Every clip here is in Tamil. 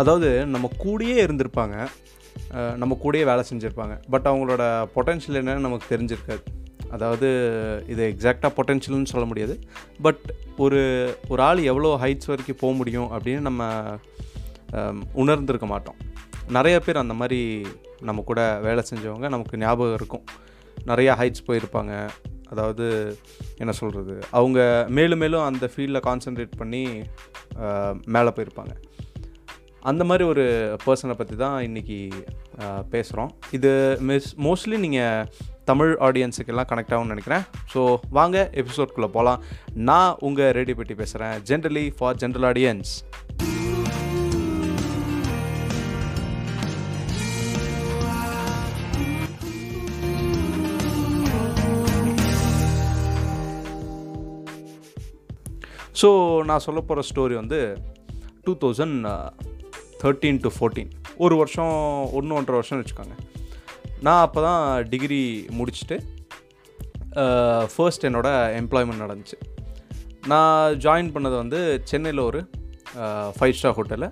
அதாவது நம்ம கூடயே இருந்திருப்பாங்க நம்ம கூடயே வேலை செஞ்சுருப்பாங்க. பட் அவங்களோட பொட்டென்ஷியல் என்னன்னு நமக்கு தெரிஞ்சிருக்காது. அதாவது இது எக்ஸாக்டாக பொட்டென்ஷியல்னு சொல்ல முடியாது. பட் ஒரு ஒரு ஆள் எவ்வளோ ஹைட்ஸ் வரைக்கும் போக முடியும் அப்படின்னு நம்ம உணர்ந்திருக்க மாட்டோம். நிறைய பேர் அந்த மாதிரி நம்ம கூட வேலை செஞ்சவங்க நமக்கு ஞாபகம் இருக்கும். நிறையா ஹைட்ஸ் போயிருப்பாங்க. அதாவது என்ன சொல்கிறது அவங்க மேலும் மேலும் அந்த ஃபீல்டில் கான்சென்ட்ரேட் பண்ணி மேலே போயிருப்பாங்க. அந்த மாதிரி ஒரு பர்சனை பற்றி தான் இன்றைக்கி பேசுகிறோம் இது மிஸ் மோஸ்ட்லி நீங்கள் தமிழ் ஆடியன்ஸுக்கெல்லாம் கனெக்ட் ஆகும்னு நினைக்கிறேன். ஸோ வாங்க எபிசோட்குள்ளே போகலாம் நான் உங்கள் ரேடியோ பெட்டி பேசுகிறேன் generally for general audience so நான் சொல்ல போகிற ஸ்டோரி வந்து two thousand thirteen to fourteen ஒரு வருஷம் ஒன்று ஒன்றரை வருஷம் வச்சுக்கோங்க. நான் அப்போ தான் டிகிரி முடிச்சுட்டு ஃபர்ஸ்ட் என்னோடய எம்ப்ளாய்மெண்ட் நடந்துச்சு. நான் ஜாயின் பண்ணது வந்து சென்னையில் ஒரு ஃபைவ் ஸ்டார் ஹோட்டலில்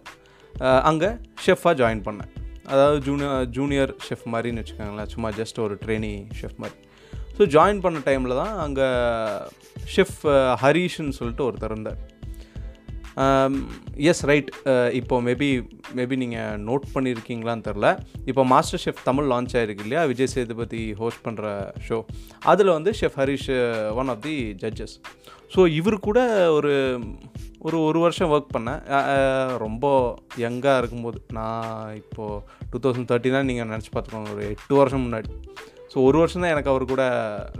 அங்கே ஷெஃபாக ஜாயின் பண்ணேன். அதாவது ஜூனியர் ஜூனியர் ஷெஃப் மாதிரின்னு வச்சுக்கோங்களேன். சும்மா ஜஸ்ட் ஒரு ட்ரெயினி ஷெஃப் மாதிரி. ஸோ ஜாயின் பண்ண டைமில் தான் அங்கே ஷெஃப் ஹரீஷ்னு சொல்லிட்டு ஒருத்தர் இருந்தார். Um, எஸ் ரைட் uh, இப்போ மேபி மேபி நீங்கள் நோட் பண்ணியிருக்கீங்களான்னு தெரில இப்போ மாஸ்டர் ஷெஃப் தமிழ் லான்ச் ஆகிருக்கு இல்லையா? விஜய் சேதுபதி ஹோஸ்ட் பண்ணுற ஷோ அதில் வந்து chef Harish one of the judges so இவர் கூட ஒரு ஒரு ஒரு வருஷம் ஒர்க் பண்ணேன். ரொம்ப யங்காக இருக்கும்போது. நான் இப்போது டூ தௌசண்ட் தேர்ட்டினா நீங்கள் நினச்சி பார்த்துக்கோங்க. ஒரு எட்டு வருஷம் முன்னாடி. ஸோ ஒரு வருஷம் தான் எனக்கு அவர் கூட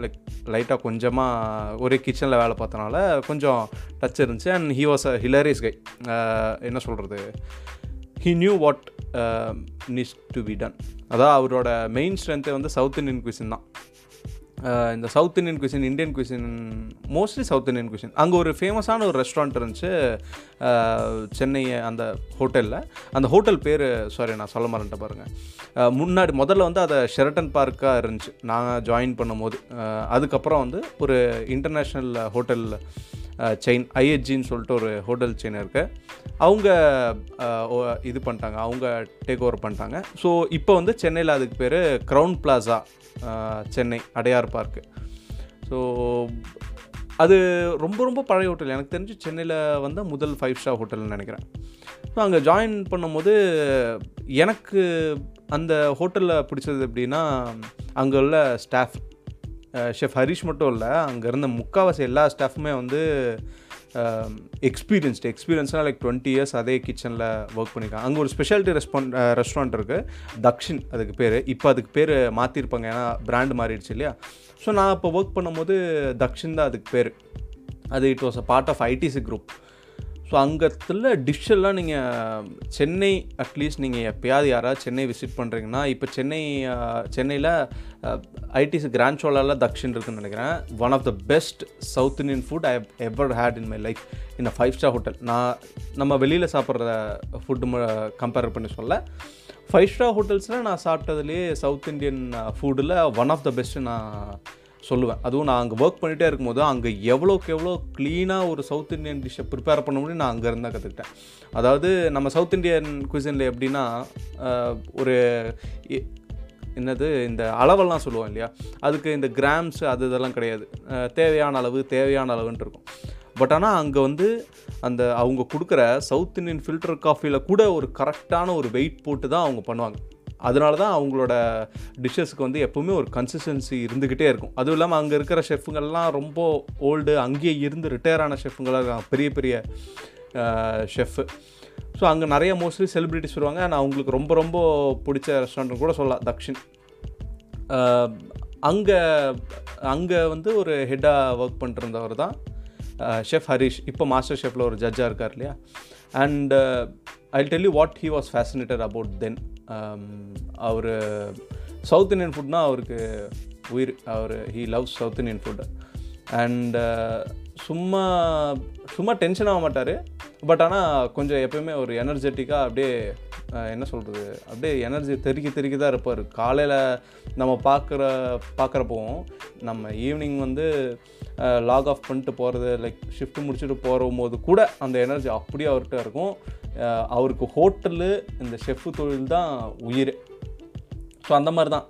லைக் லைட்டாக கொஞ்சமாக ஒரே கிச்சனில் வேலை பார்த்தனால கொஞ்சம் டச் இருந்துச்சு. And he was a hilarious guy என்ன சொல்கிறது he knew what needs to be done அதான் அவரோட மெயின் ஸ்ட்ரென்த்தே வந்து சவுத் இந்தியன் குவிசின் தான். இந்த South Indian cuisine Indian cuisine mostly South Indian cuisine அங்கே ஒரு ஃபேமஸான ஒரு ரெஸ்டாரண்ட் இருந்துச்சு சென்னை அந்த ஹோட்டலில் அந்த ஹோட்டல் பேர் சாரி நான் சொல்ல மறந்துட்டேன் பாருங்கள் முன்னாடி முதல்ல வந்து அதை ஷெரட்டன் பார்க்காக இருந்துச்சு. நாங்கள் ஜாயின் பண்ணும்போது. அதுக்கப்புறம் வந்து ஒரு இன்டர்நேஷ்னல் ஹோட்டல் செயின் ஐஹெச்ஜின்னு சொல்லிட்டு ஒரு ஹோட்டல் செயின் இருக்குது அவங்க இது பண்ணிட்டாங்க. அவங்க டேக் ஓவர் பண்ணிட்டாங்க. ஸோ இப்போ வந்து சென்னையில் அதுக்கு பேர் Crowne Plaza Chennai Adyar Park. So அது ரொம்ப ரொம்ப பழைய ஹோட்டல் எனக்கு தெரிஞ்சு சென்னையில் வந்த முதல் ஃபைவ் ஸ்டார் ஹோட்டல்னு நினைக்கிறேன். ஸோ அங்கே ஜாயின் பண்ணும்போது எனக்கு அந்த ஹோட்டலில் பிடிச்சது எப்படின்னா அங்கே உள்ள ஸ்டாஃப் ஷெஃப் ஹரிஷ் மட்டும் இல்லை அங்கே இருந்த முக்கால்வாசி எல்லா ஸ்டாஃபுமே வந்து எக்ஸ்பீரியன்ஸ்டு எக்ஸ்பீரியன்ஸ்னால் லைக் டுவெண்ட்டி இயர்ஸ் அதே கிச்சனில் ஒர்க் பண்ணியிருக்காங்க அங்கே ஒரு ஸ்பெஷாலிட்டி ரெஸ்பான் ரெஸ்டாரண்ட் இருக்குது தக்ஷின் அதுக்கு பேர். இப்போ அதுக்கு பேர் மாற்றிருப்பாங்க ஏன்னா பிராண்ட் மாறிடுச்சு இல்லையா? ஸோ நான் இப்போ ஒர்க் பண்ணும்போது தக்ஷின் தான் அதுக்கு பேர். அது it was a part of ITC group so அங்கத்தில் டிஷ்ஷெல்லாம் நீங்கள் சென்னை அட்லீஸ்ட் நீங்கள் எப்பயாவது யாராவது சென்னை விசிட் பண்ணுறீங்கன்னா இப்போ சென்னை சென்னையில் ஐடிசி கிராண்ட் சோலாவில் தக்ஷின் இருக்குன்னு நினைக்கிறேன். One of the best South Indian food I ever had in my life in five star hotel நான் நம்ம வெளியில் சாப்பிட்ற ஃபுட்டு கம்பேர் பண்ணி சொல்ல ஃபைவ் ஸ்டார் ஹோட்டல்ஸில் நான் சாப்பிட்டதுலேயே சவுத் இந்தியன் ஃபுட்டில் ஒன் ஆஃப் த பெஸ்ட்டு நான் சொல்லுவேன். அதுவும் நான் அங்கே ஒர்க் பண்ணிகிட்டே இருக்கும்போது அங்கே எவ்வளோக்கு எவ்வளோ க்ளீனாக ஒரு சவுத் இந்தியன் டிஷ்ஷை ப்ரிப்பேர் பண்ண முடியும் நான் அங்கேருந்து தான் கற்றுக்கிட்டேன் அதாவது நம்ம சவுத் இந்தியன் குவிசனில் எப்படின்னா ஒரு எ- என்னது இந்த அளவெல்லாம் சொல்லுவோம் இல்லையா? அதுக்கு இந்த கிராம்ஸ் அது இதெல்லாம் கிடையாது. தேவையான அளவு தேவையான அளவுன்ட்டு இருக்கும். பட் ஆனால் அங்கே வந்து அந்த அவங்க கொடுக்குற சவுத் இந்தியன் ஃபில்டர் காஃபியில் கூட ஒரு கரெக்டான ஒரு வெயிட் போட்டு தான் அவங்க பண்ணுவாங்க. அதனால தான் அவங்களோட டிஷ்ஷஸ்க்கு வந்து எப்போவுமே ஒரு கன்சிஸ்டன்சி இருந்துக்கிட்டே இருக்கும். அதுவும் இல்லாமல் அங்கே இருக்கிற ஷெஃப்புங்கள்லாம் ரொம்ப ஓல்டு அங்கேயே இருந்து ரிட்டையர் ஆன ஷெஃப்புங்களாக இருக்காங்க பெரிய பெரிய ஷெஃப்பு ஸோ அங்கே நிறைய மோஸ்ட்லி செலிப்ரிட்டிஸ் வருவாங்க. நான் அவங்களுக்கு ரொம்ப ரொம்ப பிடிச்ச ரெஸ்டாரண்ட் கூட சொல்லலாம் தக்ஷின். அங்கே அங்கே வந்து ஒரு ஹெட்டாக ஒர்க் பண்ணிருந்தவர் தான் ஷெஃப் ஹரிஷ் இப்போ மாஸ்டர் ஷெஃப்பில் ஒரு ஜட்ஜாக இருக்கார் இல்லையா? And I tell you what he was fascinated about then our south Indian ஃபுட்னால் அவருக்கு உயிர். அவர் he loves south Indian food and சும்மா சும்மா டென்ஷன் ஆக மாட்டார். பட் ஆனால் கொஞ்சம் எப்பயுமே ஒரு எனர்ஜெட்டிக்காக அப்படியே என்ன சொல்கிறது அப்படியே எனர்ஜி தெருக்கி தெருக்கி தான் இருப்பார். காலையில் நம்ம பார்க்குற பார்க்குறப்போவும் நம்ம ஈவினிங் வந்து லாக் ஆஃப் பண்ணிட்டு போகிறது லைக் ஷிஃப்ட் முடிச்சுட்டு போகும்போது கூட அந்த எனர்ஜி அப்படியே அவர்கிட்ட இருக்கும். அவருக்கு ஹோட்டலு இந்த ஷெஃப் தொழில் தான் உயிர். ஸோ அந்த மாதிரி தான்.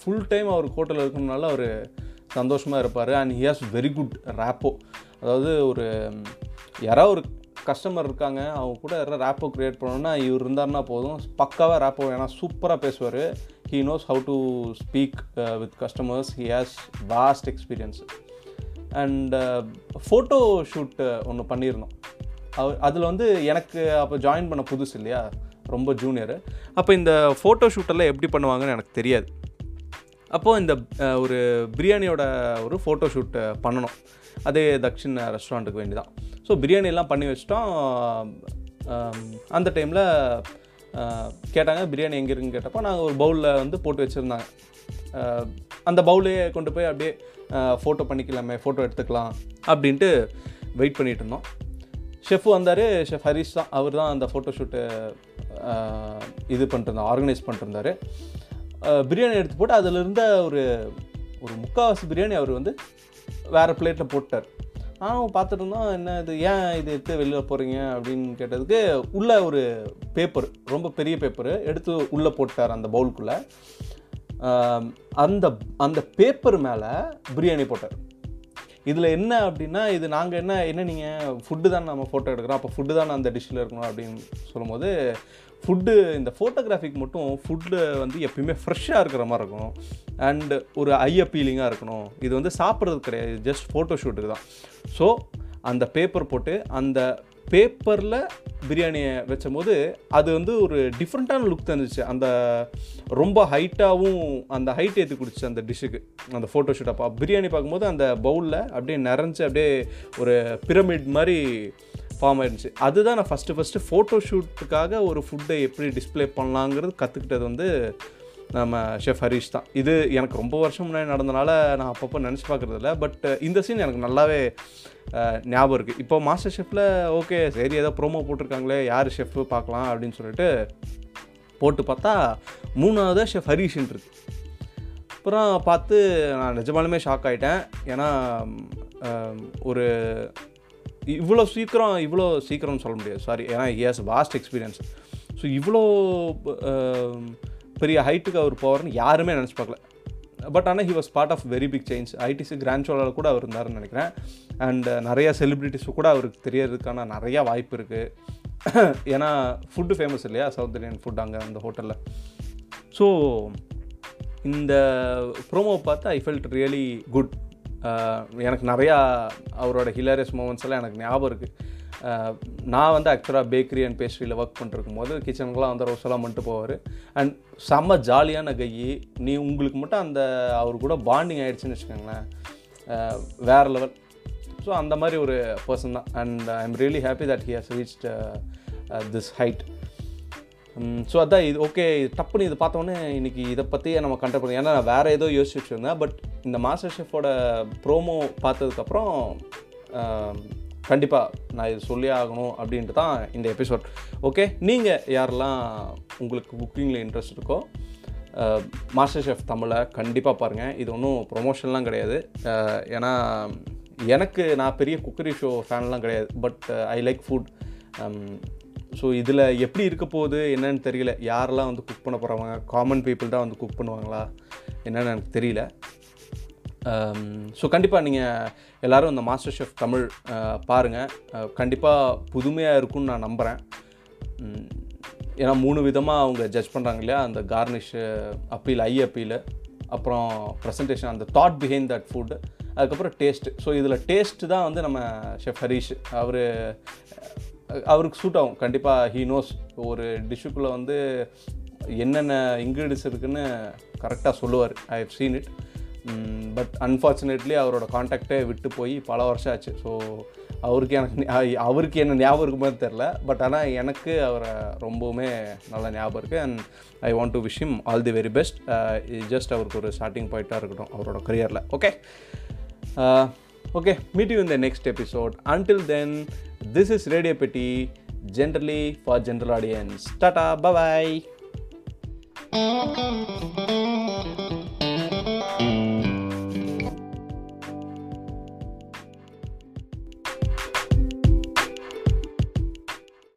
ஃபுல் டைம் அவர் ஹோட்டலில் இருக்கணுனால அவர் சந்தோஷமாக இருப்பார். And he has very good rapport அதாவது ஒரு யாராவது ஒரு கஸ்டமர் இருக்காங்க அவங்க கூட யாராவது ரேப்போ க்ரியேட் பண்ணணும்னா இவர் இருந்தாருன்னா போதும். பக்காவாக ரேப்போ ஏன்னா சூப்பராக பேசுவார். He knows how to speak with customers he has vast experience and photo shoot ஒன்று பண்ணியிருந்தோம். அவர் அதில் வந்து எனக்கு அப்போ ஜாயின் பண்ண புதுசு இல்லையா? ரொம்ப ஜூனியரு அப்போ இந்த ஃபோட்டோ ஷூட்டெல்லாம் எப்படி பண்ணுவாங்கன்னு எனக்கு தெரியாது. அப்போது இந்த ஒரு பிரியாணியோட ஒரு ஃபோட்டோ ஷூட் பண்ணணும். அதே தக்ஷின் ரெஸ்டாரண்ட்டுக்கு வேண்டி தான் ஸோ பிரியாணியெல்லாம் பண்ணி வச்சிட்டோம். அந்த டைமில் கேட்டாங்க பிரியாணி எங்கே இருக்குன்னு? கேட்டப்போ நாங்கள் ஒரு பவுலில் வந்து போட்டு வச்சுருந்தாங்க. அந்த பவுலையே கொண்டு போய் அப்படியே ஃபோட்டோ பண்ணிக்கலாமே ஃபோட்டோ எடுத்துக்கலாம் அப்படின்ட்டு வெயிட் பண்ணிகிட்டு இருந்தோம். ஷெஃப் வந்தார் ஷெஃப் ஹரிஷ் தான் அவர் தான் அந்த ஃபோட்டோ ஷூட்டு இது பண்ணிருந்தார் ஆர்கனைஸ் பண்ணிருந்தார் பிரியாணி எடுத்து போட்டு அதில் இருந்த ஒரு ஒரு முக்கால்வாசி பிரியாணி அவர் வந்து வேறு பிளேட்டில் போட்டார். நானும் பார்த்துட்டு இருந்தோம் என்ன இது ஏன் இது எடுத்து வெளியில் போகிறீங்க அப்படின்னு கேட்டதுக்கு உள்ளே ஒரு பேப்பர் ரொம்ப பெரிய பேப்பர் எடுத்து உள்ளே போட்டார் அந்த பவுலுக்குள்ளே அந்த அந்த பேப்பர் மேலே பிரியாணி போட்டார். இதில் என்ன அப்படின்னா இது நாங்கள் என்ன என்ன நீங்கள் ஃபுட்டு தான் நம்ம ஃபோட்டோ எடுக்கிறோம் அப்போ ஃபுட்டு தான் அந்த டிஷ்ஷில் இருக்கணும் அப்படின்னு சொல்லும்போது ஃபுட்டு இந்த ஃபோட்டோகிராஃபிக்கு மட்டும் ஃபுட்டு வந்து எப்பயுமே ஃப்ரெஷ்ஷாக இருக்கிற மாதிரி இருக்கும் அண்டு ஒரு ஐ அப்பீலிங்காக இருக்கணும். இது வந்து சாப்பிட்றது கிடையாது. ஜஸ்ட் ஃபோட்டோ ஷூட்டுக்கு தான். ஸோ அந்த பேப்பர் போட்டு அந்த பேப்பரில் பிரியாணியை வச்சபோது அது வந்து ஒரு டிஃப்ரெண்ட்டான லுக் தந்துச்சு அந்த ரொம்ப ஹைட்டாகவும் அந்த ஹைட் ஏற்றி குடிச்சு அந்த டிஷ்ஷுக்கு அந்த ஃபோட்டோ ஷூட் அப்போ பிரியாணி பார்க்கும்போது அந்த பவுலில் அப்படியே நிறைஞ்சு அப்படியே ஒரு பிரமிட் மாதிரி ஃபார்ம் ஆயிருந்துச்சு. அதுதான் நான் ஃபஸ்ட்டு ஃபஸ்ட்டு ஃபோட்டோ ஷூட்டுக்காக ஒரு ஃபுட்டை எப்படி டிஸ்ப்ளே பண்ணலாங்கிறது கற்றுக்கிட்டது வந்து நம்ம ஷெஃப் ஹரிஷ் தான். இது எனக்கு ரொம்ப வருஷம் முன்னாடி நடந்தனால நான் அப்பப்போ நினச்சி பார்க்குறது இல்லை. பட் இந்த சீன் எனக்கு நல்லாவே ஞாபகம் இருக்குது இப்போ மாஸ்டர் ஷெஃப்பில் ஓகே சரி ஏதோ ப்ரோமோ போட்டிருக்காங்களே யார் ஷெஃப்பு பார்க்கலாம் அப்படின்னு சொல்லிட்டு போட்டு பார்த்தா மூணாவது ஷெஃப் ஹரிஷ்ன்னு அப்புறம் பார்த்து நான் நிஜமாலுமே ஷாக் ஆகிட்டேன் ஏன்னா ஒரு இவ்வளோ சீக்கிரம் இவ்வளோ சீக்கிரம்னு சொல்ல முடியாது. சாரி ஏன்னா இயர்ஸ் வாஸ்ட் எக்ஸ்பீரியன்ஸ் ஸோ இவ்வளோ பெரிய ஹைட்டுக்கு அவர் போவார்னு யாருமே நினச்சி பார்க்கல. பட் ஆனால் he was part of very big change ITC Grand கூட அவர் இருந்தாருன்னு நினைக்கிறேன். அண்ட் நிறையா செலிப்ரிட்டிஸ் கூட அவருக்கு தெரியறதுக்கான நிறையா வாய்ப்பு இருக்குது ஏன்னா ஃபுட்டு ஃபேமஸ் இல்லையா? சவுத் இண்டியன் ஃபுட் அங்கே அந்த ஹோட்டலில் ஸோ இந்த ப்ரோமோ பார்த்து ஐ ஃபெல்ட் ரியலி குட் எனக்கு நிறையா அவரோட ஹிலாரியஸ் மூமெண்ட்ஸ் எல்லாம் எனக்கு ஞாபகம் இருக்குது நான் வந்து ஆக்சுவலாக பேக்கரி அண்ட் பேஸ்ட்ரியில் ஒர்க் பண்ணிருக்கும் போது கிச்சனுக்குலாம் வந்து ரோஸெல்லாம் மட்டும் போவார். அண்ட் செம்ம ஜாலியான கையி நீ உங்களுக்கு மட்டும் அந்த அவர் கூட பாண்டிங் ஆகிடுச்சின்னு வச்சுக்கோங்களேன். வேறு வேற லெவல் ஸோ அந்த மாதிரி ஒரு பர்சன் தான். And I am really happy that he has reached this height so அதான் இது ஓகே டப்புன்னு இது பார்த்தோன்னே இன்னைக்கு இதை பற்றியே நம்ம கண்டக்ட் பண்ணி ஏன்னா நான் வேறு ஏதோ யோசிச்சு வச்சுருந்தேன் பட் இந்த மாஸ்டர் ஷெஃபோட ப்ரோமோ பார்த்ததுக்கப்புறம் கண்டிப்பாக நான் இது சொல்லி ஆகணும் அப்படின்ட்டு தான் இந்த எபிசோட் ஓகே நீங்கள் யாரெல்லாம் உங்களுக்கு குக்கிங்கில் இன்ட்ரெஸ்ட் இருக்கோ மாஸ்டர் ஷெஃப் தமிழை கண்டிப்பாக பாருங்கள் இது ஒன்றும் ப்ரொமோஷன்லாம் கிடையாது. ஏன்னா எனக்கு நான் பெரிய குக்கரி ஷோ ஃபேன்லாம் கிடையாது but I like food so இதில் எப்படி இருக்க போகுது என்னன்னு தெரியல. யாரெல்லாம் வந்து குக் பண்ண போகிறவங்க காமன் பீப்புள் தான் வந்து குக் பண்ணுவாங்களா என்னன்னு எனக்கு தெரியல. Um, ஸோ கண்டிப்பாக நீங்கள் எல்லோரும் இந்த மாஸ்டர் ஷெஃப் தமிழ் பாருங்கள் கண்டிப்பாக புதுமையாக இருக்கும்னு நான் நம்புகிறேன் ஏன்னா மூணு விதமாக அவங்க ஜட்ஜ் பண்ணுறாங்க இல்லையா? அந்த கார்னிஷ் அப்பீல் ஐ அப்பீல் அப்புறம் ப்ரெசன்டேஷன் அந்த தாட் பிஹைண்ட் தட் ஃபுட்டு அதுக்கப்புறம் டேஸ்ட்டு ஸோ இதில் டேஸ்ட்டு தான் வந்து நம்ம ஷெஃப் ஹரீஷ் அவர் அவருக்கு சூட் ஆகும். கண்டிப்பாக ஹீ நோஸ் ஒரு டிஷ்ஷுக்குள்ளே வந்து என்னென்ன இன்க்ரீடியன்ஸ் இருக்குன்னு கரெக்டாக சொல்லுவார். I have seen it but unfortunately அவரோட காண்டாக்டே விட்டு போய் பல வருஷம் ஆச்சு. ஸோ அவருக்கு எனக்கு அவருக்கு என்ன ஞாபகம் இருக்குமோ தெரில பட் ஆனால் எனக்கு அவரை ரொம்பவுமே நல்ல ஞாபகம் இருக்குது and I want to wish him all the very best just அவருக்கு ஒரு ஸ்டார்டிங் பாயிண்ட்டாக இருக்கட்டும் அவரோட கரியரில் okay Okay, meet you in the next episode. Until then, this is Radio Petty, generally for general audience. Tata, bye bye.